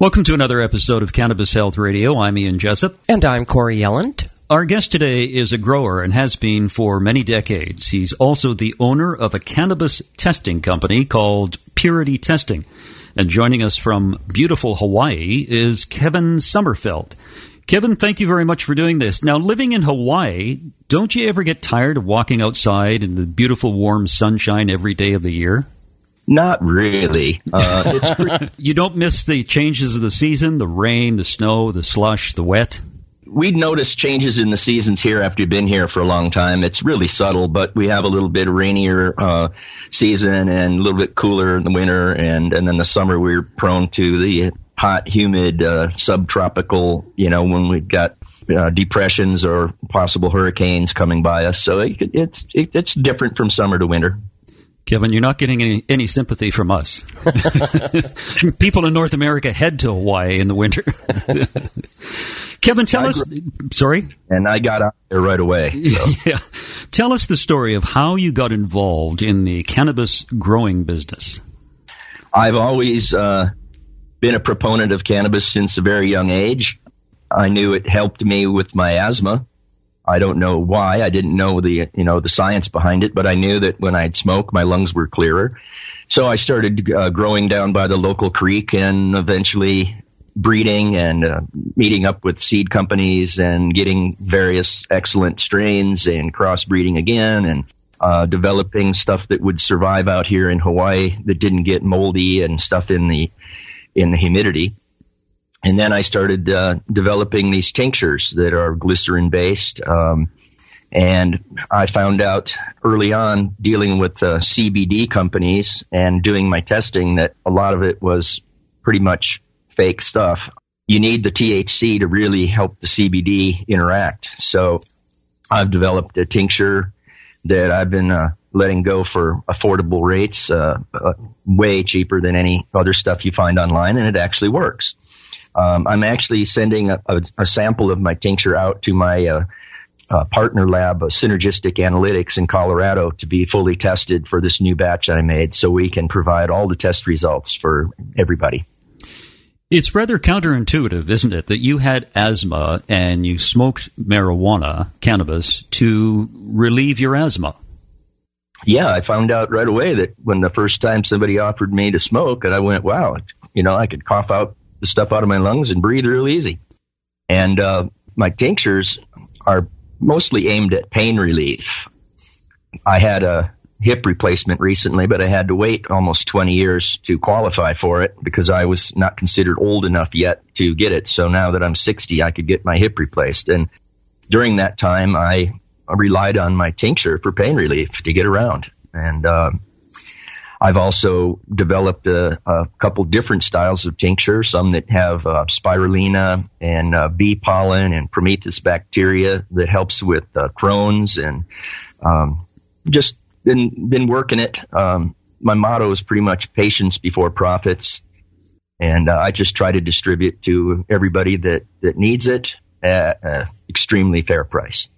Welcome to another episode of Cannabis Health Radio. I'm Ian Jessop. And I'm Corey Yelland. Our guest today is a grower and has been for many decades. He's also the owner of a cannabis testing company called Purity Testing. And joining us from beautiful Hawaii is Kevin Sommerfeld. Kevin, thank you very much for doing this. Now, living in Hawaii, don't you ever get tired of walking outside in the beautiful warm sunshine every day of the year? Not really. Uh, you don't miss the changes of the season, the rain, the snow, the slush, the wet? we notice changes in the seasons here after you've been here for a long time. It's really subtle, but we have a little bit rainier uh, season and a little bit cooler in the winter, and and then the summer we're prone to the hot, humid, uh, subtropical. You know, when we've got uh, depressions or possible hurricanes coming by us, so it, it's it, it's different from summer to winter. Kevin, you're not getting any, any sympathy from us. People in North America head to Hawaii in the winter. Kevin, tell I us. sorry? And I got out there right away. So. yeah. Tell us the story of how you got involved in the cannabis growing business. I've always uh, been a proponent of cannabis since a very young age. I knew it helped me with my asthma. I don't know why. I didn't know the you know the science behind it, but I knew that when I'd smoke, my lungs were clearer. So I started uh, growing down by the local creek, and eventually breeding and uh, meeting up with seed companies and getting various excellent strains and crossbreeding again and uh, developing stuff that would survive out here in Hawaii that didn't get moldy and stuff in the in the humidity and then I started uh, developing these tinctures that are glycerin based. Um, and I found out early on dealing with uh, CBD companies and doing my testing that a lot of it was pretty much fake stuff. You need the THC to really help the CBD interact. So I've developed a tincture that I've been uh, letting go for affordable rates, uh, uh, way cheaper than any other stuff you find online, and it actually works. Um, I'm actually sending a, a, a, sample of my tincture out to my uh, uh, partner lab, uh, Synergistic Analytics in Colorado, to be fully tested for this new batch I made, so we can provide all the test results for everybody. It's rather counterintuitive, isn't it, that you had asthma and you smoked marijuana, cannabis, to relieve your asthma? Yeah, I found out right away that when the first time somebody offered me to smoke, and I went, wow, you know, I could cough out the stuff out of my lungs and breathe real easy. And uh, my tinctures are mostly aimed at pain relief. I had a hip replacement recently, but I had to wait almost 20 years to qualify for it because I was not considered old enough yet to get it. So now that I'm 60, I could get my hip replaced. And during that time, I relied on my tincture for pain relief to get around. And uh, I've also developed a, a, couple different styles of tincture, some that have uh, spirulina and uh, bee pollen and Prometheus bacteria that helps with uh, Crohn's and um, just been been working it. Um, my motto is pretty much patience before profits, and uh, I just try to distribute to everybody that that needs it at an extremely fair price.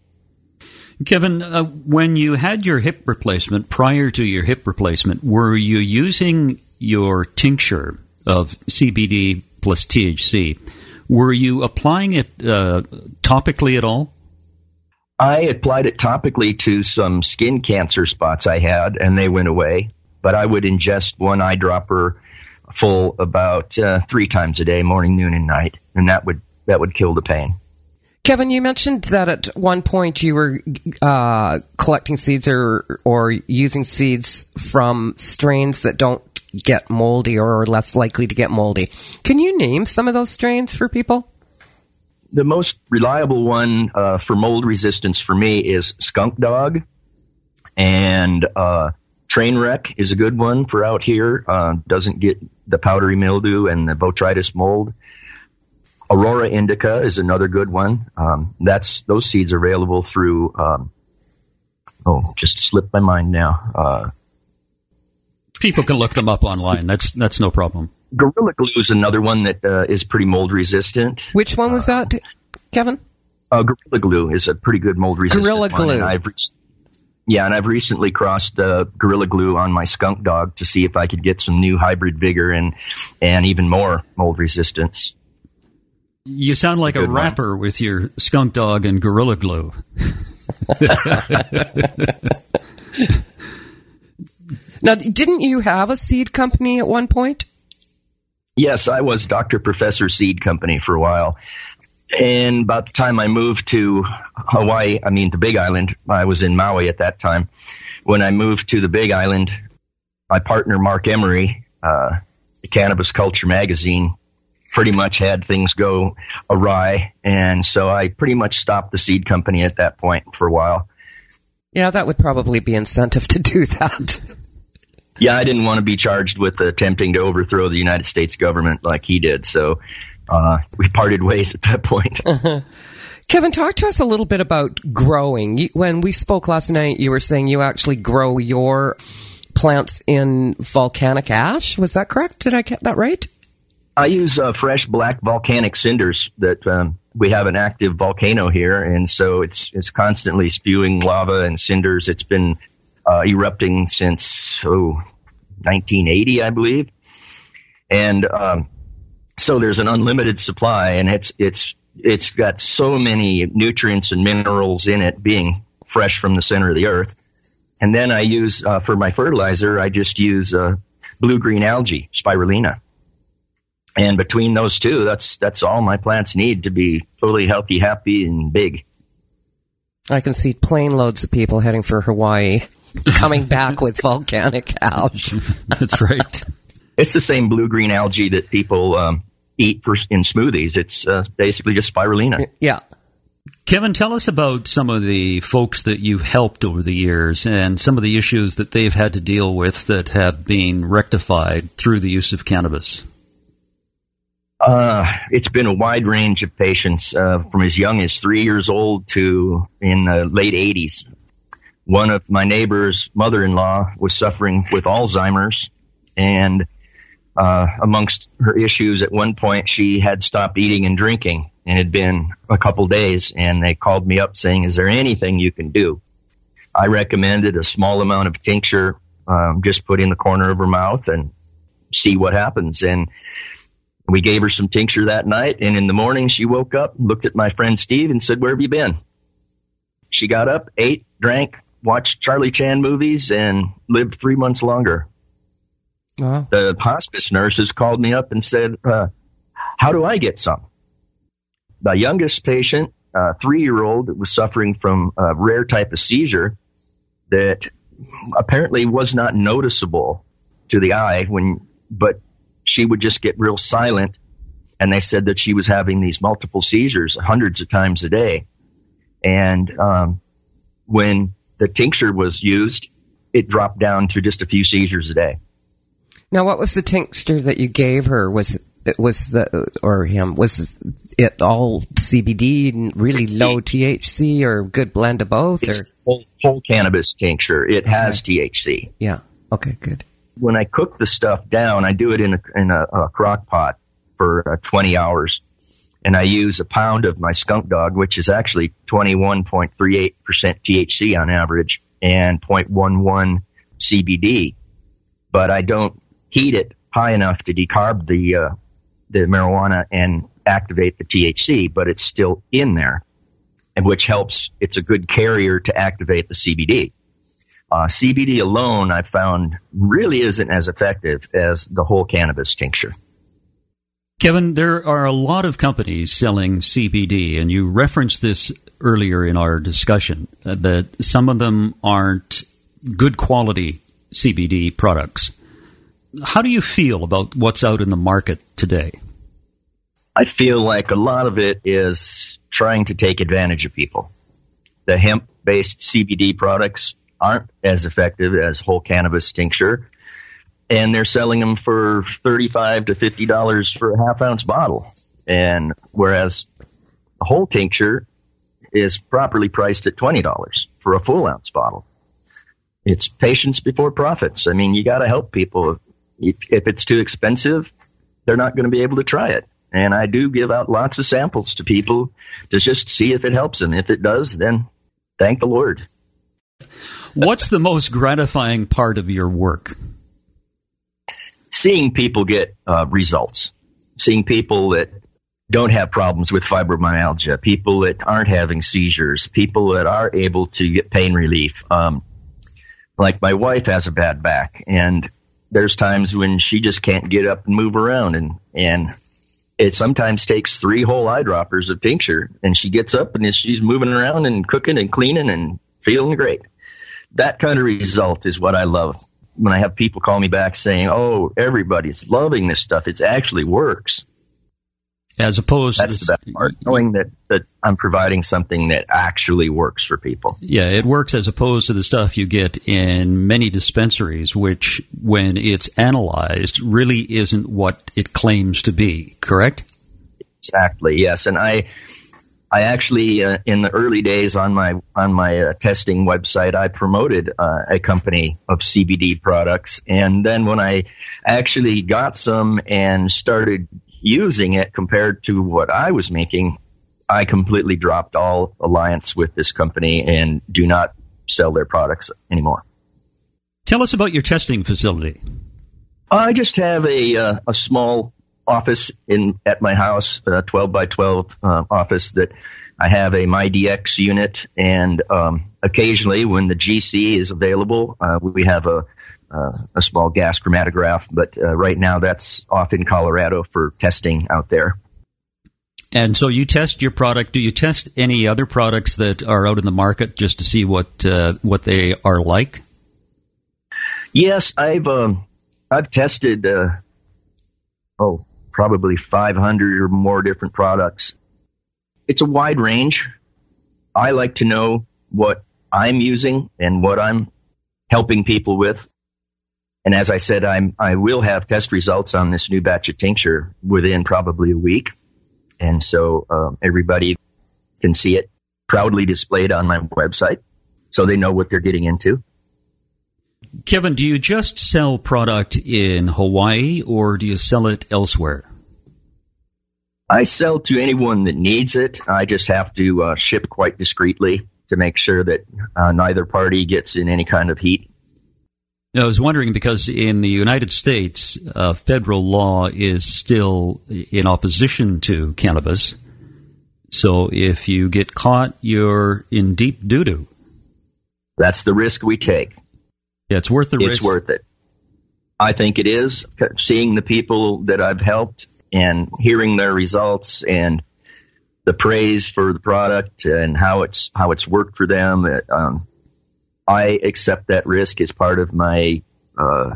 Kevin, uh, when you had your hip replacement, prior to your hip replacement, were you using your tincture of CBD plus THC? Were you applying it uh, topically at all? I applied it topically to some skin cancer spots I had, and they went away. But I would ingest one eyedropper full about uh, three times a day, morning, noon, and night, and that would that would kill the pain. Kevin, you mentioned that at one point you were uh, collecting seeds or or using seeds from strains that don't get moldy or are less likely to get moldy. Can you name some of those strains for people? The most reliable one uh, for mold resistance for me is skunk dog and uh, Trainwreck is a good one for out here. Uh, doesn't get the powdery mildew and the botrytis mold. Aurora indica is another good one. Um, that's those seeds are available through. Um, oh, just slipped my mind now. Uh, People can look them up online. That's that's no problem. Gorilla Glue is another one that uh, is pretty mold resistant. Which one was that, Kevin? Uh, Gorilla Glue is a pretty good mold resistant. Gorilla one, Glue. and I've re- yeah, and I've recently crossed uh, Gorilla Glue on my skunk dog to see if I could get some new hybrid vigor and and even more mold resistance. You sound like a Good one. rapper with your skunk dog and gorilla glue. Now, didn't you have a seed company at one point? Yes, I was Dr. Professor Seed Company for a while. And about the time I moved to Hawaii, I mean, the Big Island, I was in Maui at that time. When I moved to the Big Island, my partner, Marc Emery, uh, the Cannabis Culture magazine, pretty much had things go awry. And so I pretty much stopped the seed company at that point for a while. Yeah, that would probably be incentive to do that. Yeah, I didn't want to be charged with attempting to overthrow the United States government like he did. So uh, we parted ways at that point. Kevin, talk to us a little bit about growing. You, when we spoke last night, you were saying you actually grow your plants in volcanic ash. Was that correct? Did I get that right? I use uh, fresh black volcanic cinders that um, we have an active volcano here, and so it's it's constantly spewing lava and cinders. It's been uh, erupting since oh 1980, I believe, and um, so there's an unlimited supply, and it's it's it's got so many nutrients and minerals in it, being fresh from the center of the earth. And then I use uh, for my fertilizer, I just use uh, blue green algae, spirulina and between those two, that's that's all my plants need to be fully healthy, happy, and big. I can see plane loads of people heading for Hawaii coming back with volcanic ash. That's right. It's the same blue green algae that people um, eat for, in smoothies. It's uh, basically just spirulina. Yeah. Kevin, tell us about some of the folks that you've helped over the years and some of the issues that they've had to deal with that have been rectified through the use of cannabis. Uh, it's been a wide range of patients uh, from as young as three years old to in the late 80s. One of my neighbor's mother-in-law was suffering with Alzheimer's, and uh, amongst her issues, at one point she had stopped eating and drinking, and had been a couple days. And they called me up saying, "Is there anything you can do?" I recommended a small amount of tincture, um, just put in the corner of her mouth and see what happens. And we gave her some tincture that night, and in the morning she woke up, looked at my friend Steve, and said, "Where have you been?" She got up, ate, drank, watched Charlie Chan movies, and lived three months longer. Wow. The hospice nurses called me up and said, uh, "How do I get some?" The youngest patient, a three-year-old, was suffering from a rare type of seizure that apparently was not noticeable to the eye when, but she would just get real silent. And they said that she was having these multiple seizures hundreds of times a day. And um, when the tincture was used, it dropped down to just a few seizures a day. Now, what was the tincture that you gave her? Was it was the or him was it all CBD and really low THC or good blend of both? It's Or whole, whole cannabis tincture. It has THC. yeah, okay, good. When I cook the stuff down, I do it in a, in a, a crock pot for uh, 20 hours. And I use a pound of my skunk dog, which is actually 21.38% THC on average and 0.11 CBD. But I don't heat it high enough to decarb the, uh, the marijuana and activate the THC, but it's still in there, and which helps. It's a good carrier to activate the CBD. Uh, CBD alone, I've found, really isn't as effective as the whole cannabis tincture. Kevin, there are a lot of companies selling CBD, and you referenced this earlier in our discussion uh, that some of them aren't good quality CBD products. How do you feel about what's out in the market today? I feel like a lot of it is trying to take advantage of people. The hemp based CBD products aren't as effective as whole cannabis tincture, and they're selling them for thirty-five to fifty dollars for a half ounce bottle. And whereas a whole tincture is properly priced at twenty dollars for a full ounce bottle. It's patience before profits. I mean, you got to help people. If, if it's too expensive, they're not going to be able to try it. And I do give out lots of samples to people to just see if it helps them. If it does, then thank the Lord. What's the most gratifying part of your work? Seeing people get uh, results. Seeing people that don't have problems with fibromyalgia, people that aren't having seizures, people that are able to get pain relief. Um, like my wife has a bad back, and there's times when she just can't get up and move around, and and it sometimes takes three whole eyedroppers of tincture, and she gets up and she's moving around and cooking and cleaning and feeling great. That kind of result is what I love. When I have people call me back saying, "Oh, everybody's loving this stuff. It actually works." as opposed that's to the best part knowing that, that i'm providing something that actually works for people yeah it works as opposed to the stuff you get in many dispensaries which when it's analyzed really isn't what it claims to be correct exactly yes and i I actually, uh, in the early days on my on my uh, testing website, I promoted uh, a company of CBD products, and then when I actually got some and started using it compared to what I was making, I completely dropped all alliance with this company and do not sell their products anymore. Tell us about your testing facility. I just have a uh, a small office in at my house, a 12 by 12 uh, office that I have a MyDX unit, and um, occasionally when the GC is available, uh, we have a uh, a small gas chromatograph, but uh, right now that's off in Colorado for testing out there. And so you test your product. Do you test any other products that are out in the market just to see what uh, what they are like? Yes, I've um, I've tested uh, oh probably 500 or more different products. It's a wide range. I like to know what I'm using and what I'm helping people with. And as I said, I'm, I will have test results on this new batch of tincture within probably a week. And so um, everybody can see it proudly displayed on my website so they know what they're getting into. Kevin, do you just sell product in Hawaii or do you sell it elsewhere? I sell to anyone that needs it. I just have to uh, ship quite discreetly to make sure that uh, neither party gets in any kind of heat. I was wondering because in the United States, uh, federal law is still in opposition to cannabis. So if you get caught, you're in deep doo doo. That's the risk we take. Yeah, it's worth the it's risk. It's worth it. I think it is. Seeing the people that I've helped and hearing their results and the praise for the product and how it's how it's worked for them. Um, I accept that risk as part of my, uh,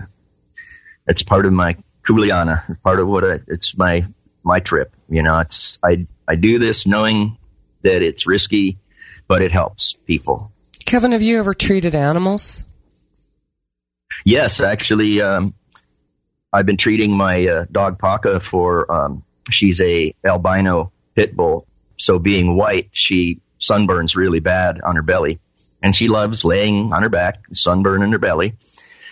it's part of my kuleana, part of what I, it's my, my trip. You know, it's, I, I do this knowing that it's risky, but it helps people. Kevin, have you ever treated animals? Yes, actually, um, I've been treating my uh, dog Paka for, um, she's a albino pit bull. So being white, she sunburns really bad on her belly and she loves laying on her back, sunburn in her belly.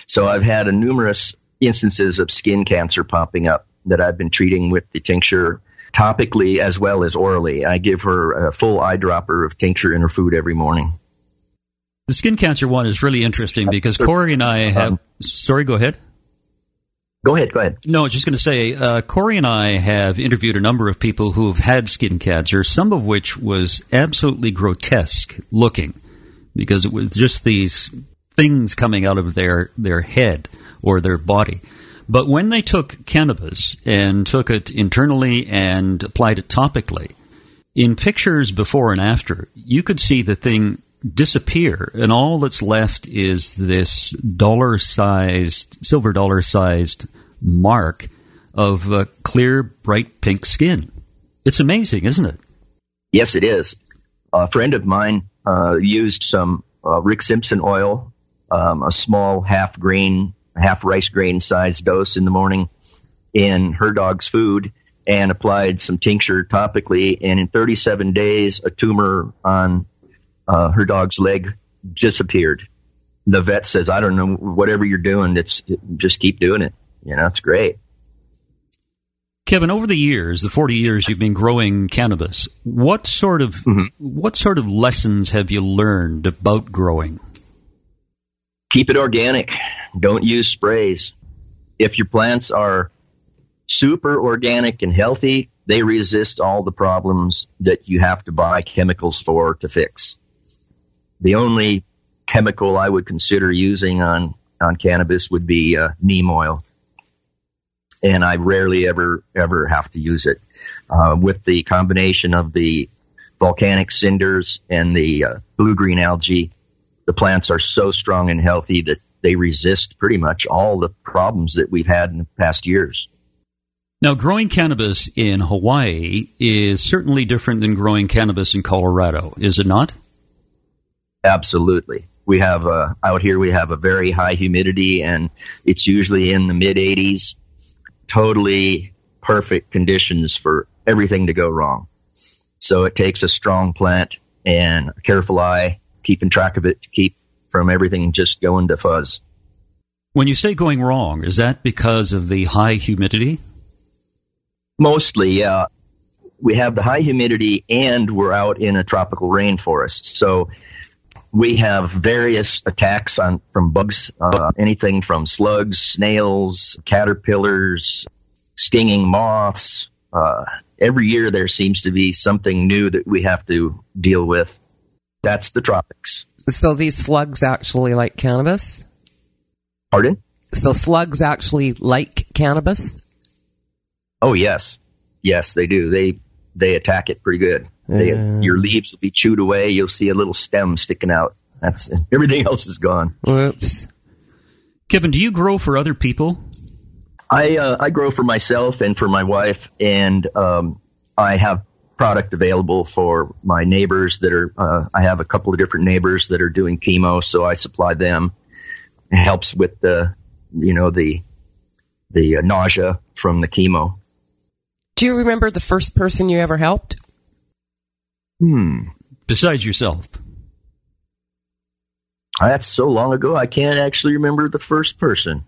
So I've had a numerous instances of skin cancer popping up that I've been treating with the tincture topically as well as orally. I give her a full eyedropper of tincture in her food every morning. The skin cancer one is really interesting because Corey and I have. Um, sorry, go ahead. Go ahead, go ahead. No, I was just going to say, uh, Corey and I have interviewed a number of people who have had skin cancer, some of which was absolutely grotesque looking because it was just these things coming out of their, their head or their body. But when they took cannabis and took it internally and applied it topically, in pictures before and after, you could see the thing disappear, and all that's left is this dollar sized, silver dollar sized mark of uh, clear, bright pink skin. It's amazing, isn't it? Yes, it is. A friend of mine uh, used some uh, Rick Simpson oil um, a small half grain, half rice grain sized dose in the morning in her dog's food and applied some tincture topically. And in 37 days, a tumor on uh, her dog's leg disappeared. The vet says, I don't know, whatever you're doing, it's just keep doing it. You know, it's great. Kevin, over the years, the 40 years you've been growing cannabis, what sort of mm-hmm. what sort of lessons have you learned about growing? Keep it organic. Don't use sprays. If your plants are super organic and healthy, they resist all the problems that you have to buy chemicals for to fix. The only chemical I would consider using on, on cannabis would be uh, neem oil. And I rarely ever, ever have to use it. Uh, with the combination of the volcanic cinders and the uh, blue green algae, the plants are so strong and healthy that they resist pretty much all the problems that we've had in the past years. Now, growing cannabis in Hawaii is certainly different than growing cannabis in Colorado, is it not? Absolutely. We have uh, out here we have a very high humidity, and it's usually in the mid 80s. Totally perfect conditions for everything to go wrong. So it takes a strong plant and a careful eye, keeping track of it to keep from everything just going to fuzz. When you say going wrong, is that because of the high humidity? Mostly, yeah. We have the high humidity and we're out in a tropical rainforest. So we have various attacks on from bugs, uh, anything from slugs, snails, caterpillars, stinging moths. Uh, every year there seems to be something new that we have to deal with. That's the tropics. So these slugs actually like cannabis? Pardon? So slugs actually like cannabis? Oh yes, yes they do. They they attack it pretty good. They, uh, your leaves will be chewed away. You'll see a little stem sticking out. That's everything else is gone. Whoops. Kevin, do you grow for other people? I uh, I grow for myself and for my wife, and um, I have product available for my neighbors that are. Uh, I have a couple of different neighbors that are doing chemo, so I supply them. It helps with the you know the the uh, nausea from the chemo. Do you remember the first person you ever helped? Hmm. Besides yourself. That's so long ago, I can't actually remember the first person.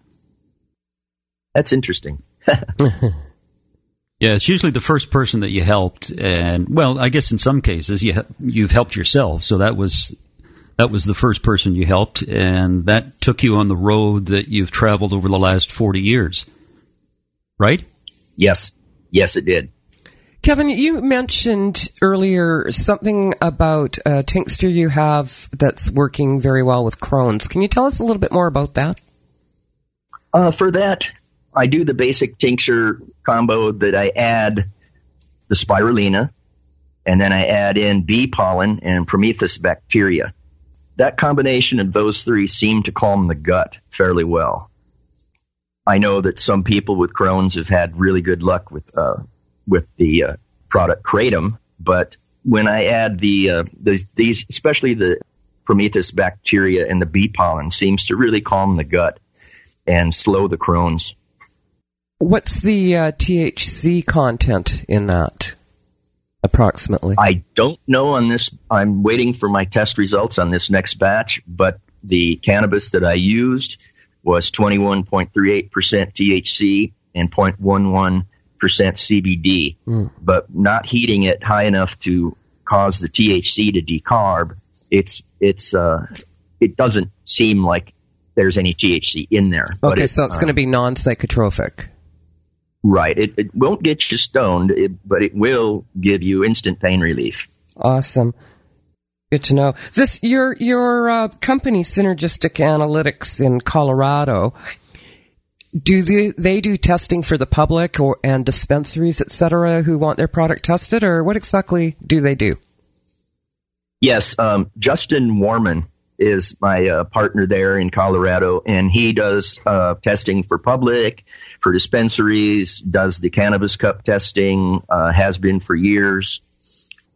That's interesting. yeah, it's usually the first person that you helped, and well, I guess in some cases you you've helped yourself. So that was that was the first person you helped, and that took you on the road that you've traveled over the last forty years, right? Yes, Yes, it did. Kevin, you mentioned earlier something about a tincture you have that's working very well with Crohn's. Can you tell us a little bit more about that? Uh, for that, I do the basic tincture combo that I add the spirulina, and then I add in bee pollen and Prometheus bacteria. That combination of those three seem to calm the gut fairly well. I know that some people with Crohn's have had really good luck with uh, with the uh, product kratom, but when I add the, uh, the these, especially the Prometheus bacteria and the bee pollen, seems to really calm the gut and slow the Crohn's. What's the uh, THC content in that? Approximately. I don't know on this. I'm waiting for my test results on this next batch, but the cannabis that I used was 21.38% THC and 0.11% CBD, mm. but not heating it high enough to cause the THC to decarb. It's it's uh, it doesn't seem like there's any THC in there. Okay, it, so it's uh, going to be non-psychotropic. Right. It, it won't get you stoned, it, but it will give you instant pain relief. Awesome. Good to know. This your your uh, company, Synergistic Analytics in Colorado. Do they, they do testing for the public or and dispensaries, etc., who want their product tested, or what exactly do they do? Yes, um, Justin Warman is my uh, partner there in Colorado, and he does uh, testing for public, for dispensaries, does the cannabis cup testing, uh, has been for years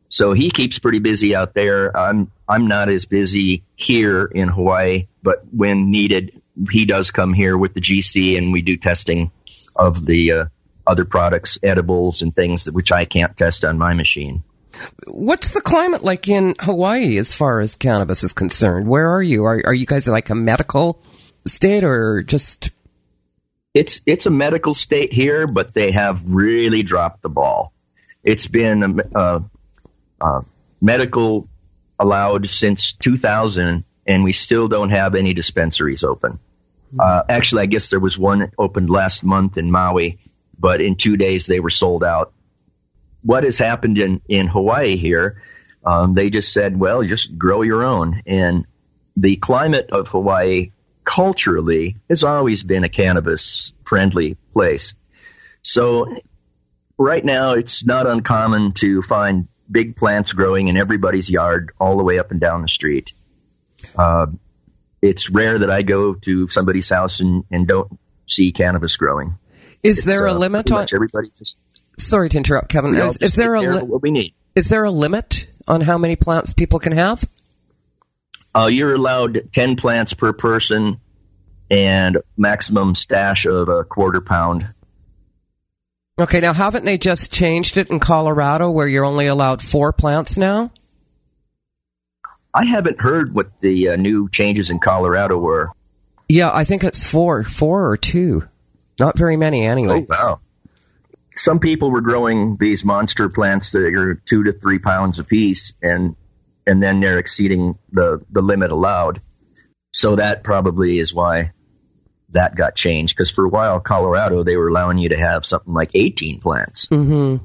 So he keeps pretty busy out there. I'm I'm not as busy here in Hawaii, but when needed, he does come here with the GC, and we do testing of the uh, other products, edibles, and things that, which I can't test on my machine. What's the climate like in Hawaii as far as cannabis is concerned? Where are you? Are, are you guys like a medical state or just? It's it's a medical state here, but they have really dropped the ball. It's been uh, uh, medical allowed since 2000, and we still don't have any dispensaries open. Uh, actually, I guess there was one opened last month in Maui, but in two days they were sold out. What has happened in, in Hawaii here? Um, they just said, well, just grow your own. And the climate of Hawaii culturally has always been a cannabis friendly place. So right now it's not uncommon to find big plants growing in everybody's yard all the way up and down the street. Uh, it's rare that I go to somebody's house and, and don't see cannabis growing. Is It's, there a uh, limit on? everybody just Sorry to interrupt, Kevin. is, is there a li- what we need. is there a limit on how many plants people can have? Uh, you're allowed 10 plants per person and maximum stash of a quarter pound. Okay, now haven't they just changed it in Colorado where you're only allowed four plants now? I haven't heard what the uh, new changes in Colorado were. Yeah, I think it's four, four or two. Not very many anyway. Oh, wow. Some people were growing these monster plants that are two to three pounds apiece, and and then they're exceeding the, the limit allowed. So that probably is why that got changed. Because for a while, Colorado, they were allowing you to have something like 18 plants. Mm-hmm.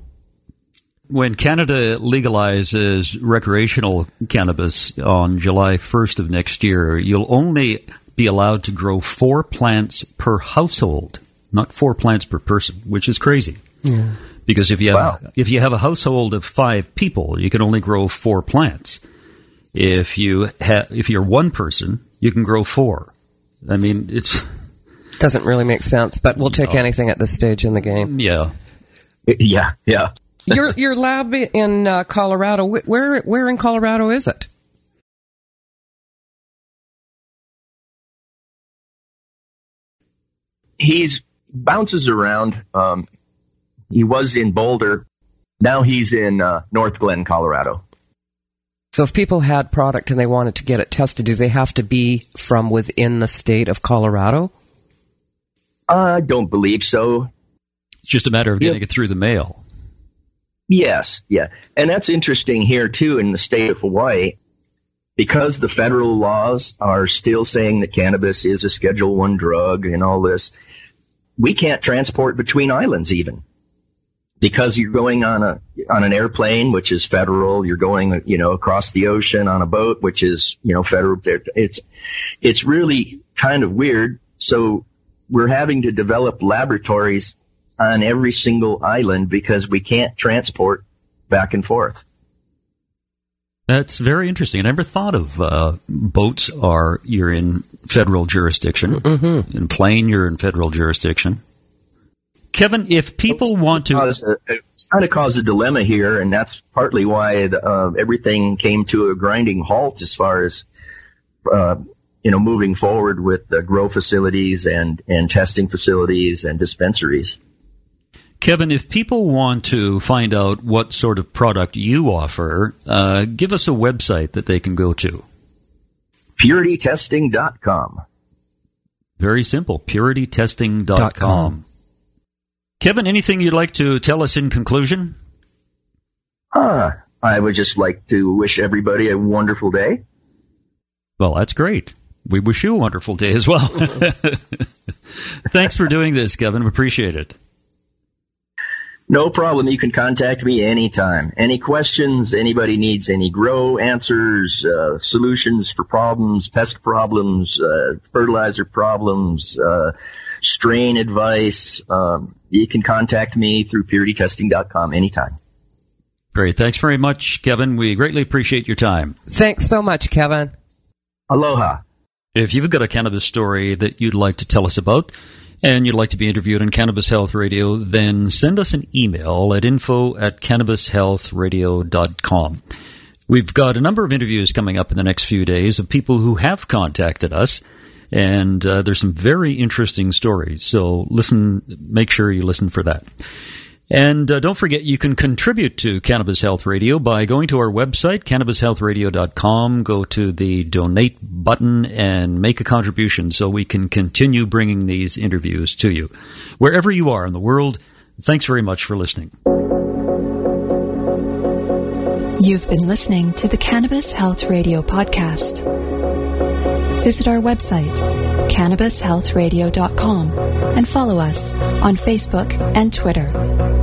When Canada legalizes recreational cannabis on July 1st of next year, you'll only be allowed to grow four plants per household, not four plants per person, which is crazy. Because if you have Wow. if you have a household of five people, you can only grow four plants. If you ha- if you're one person, you can grow four. I mean, it's Doesn't really make sense, but we'll take anything at this stage in the game. yeah. Yeah, yeah. Your your lab in uh, Colorado, where where in Colorado is it? He's bounces around. Um, he was in Boulder. Now he's in uh, Northglenn, Colorado. So if people had product and they wanted to get it tested, do they have to be from within the state of Colorado? I don't believe so. It's just a matter of getting Yep. it through the mail. Yes, yeah. And that's interesting here too in the state of Hawaii because the federal laws are still saying that cannabis is a schedule 1 drug and all this. We can't transport between islands even. Because you're going on a on an airplane which is federal, you're going, you know, across the ocean on a boat which is, you know, federal it's it's really kind of weird. So we're having to develop laboratories on every single island because we can't transport back and forth. That's very interesting. I never thought of uh, boats are you're in federal jurisdiction. Mm-hmm. In plane, you're in federal jurisdiction. Kevin, if people want to, Cause a- it's kind of caused a dilemma here, and that's partly why the, uh, everything came to a grinding halt as far as uh, you know moving forward with the grow facilities and and testing facilities and dispensaries. Kevin, if people want to find out what sort of product you offer, uh, give us a website that they can go to. PurityTesting.com. Very simple, puritytesting.com. Dot com. Kevin, anything you'd like to tell us in conclusion? Ah, I would just like to wish everybody a wonderful day. Well, that's great. We wish you a wonderful day as well. Thanks for doing this, Kevin. We appreciate it. No problem. You can contact me anytime. Any questions, anybody needs any grow answers, uh, solutions for problems, pest problems, uh, fertilizer problems, uh, strain advice, um, you can contact me through puritytesting.com anytime. Great. Thanks very much, Kevin. We greatly appreciate your time. Thanks so much, Kevin. Aloha. If you've got a cannabis story that you'd like to tell us about, and you'd like to be interviewed on Cannabis Health Radio, then send us an email at info at cannabishealthradio.com. We've got a number of interviews coming up in the next few days of people who have contacted us, and uh, there's some very interesting stories. So listen, make sure you listen for that. And uh, don't forget, you can contribute to Cannabis Health Radio by going to our website, cannabishealthradio.com, go to the donate button and make a contribution so we can continue bringing these interviews to you. Wherever you are in the world, thanks very much for listening. You've been listening to the Cannabis Health Radio podcast. Visit our website, cannabishealthradio.com, and follow us on Facebook and Twitter.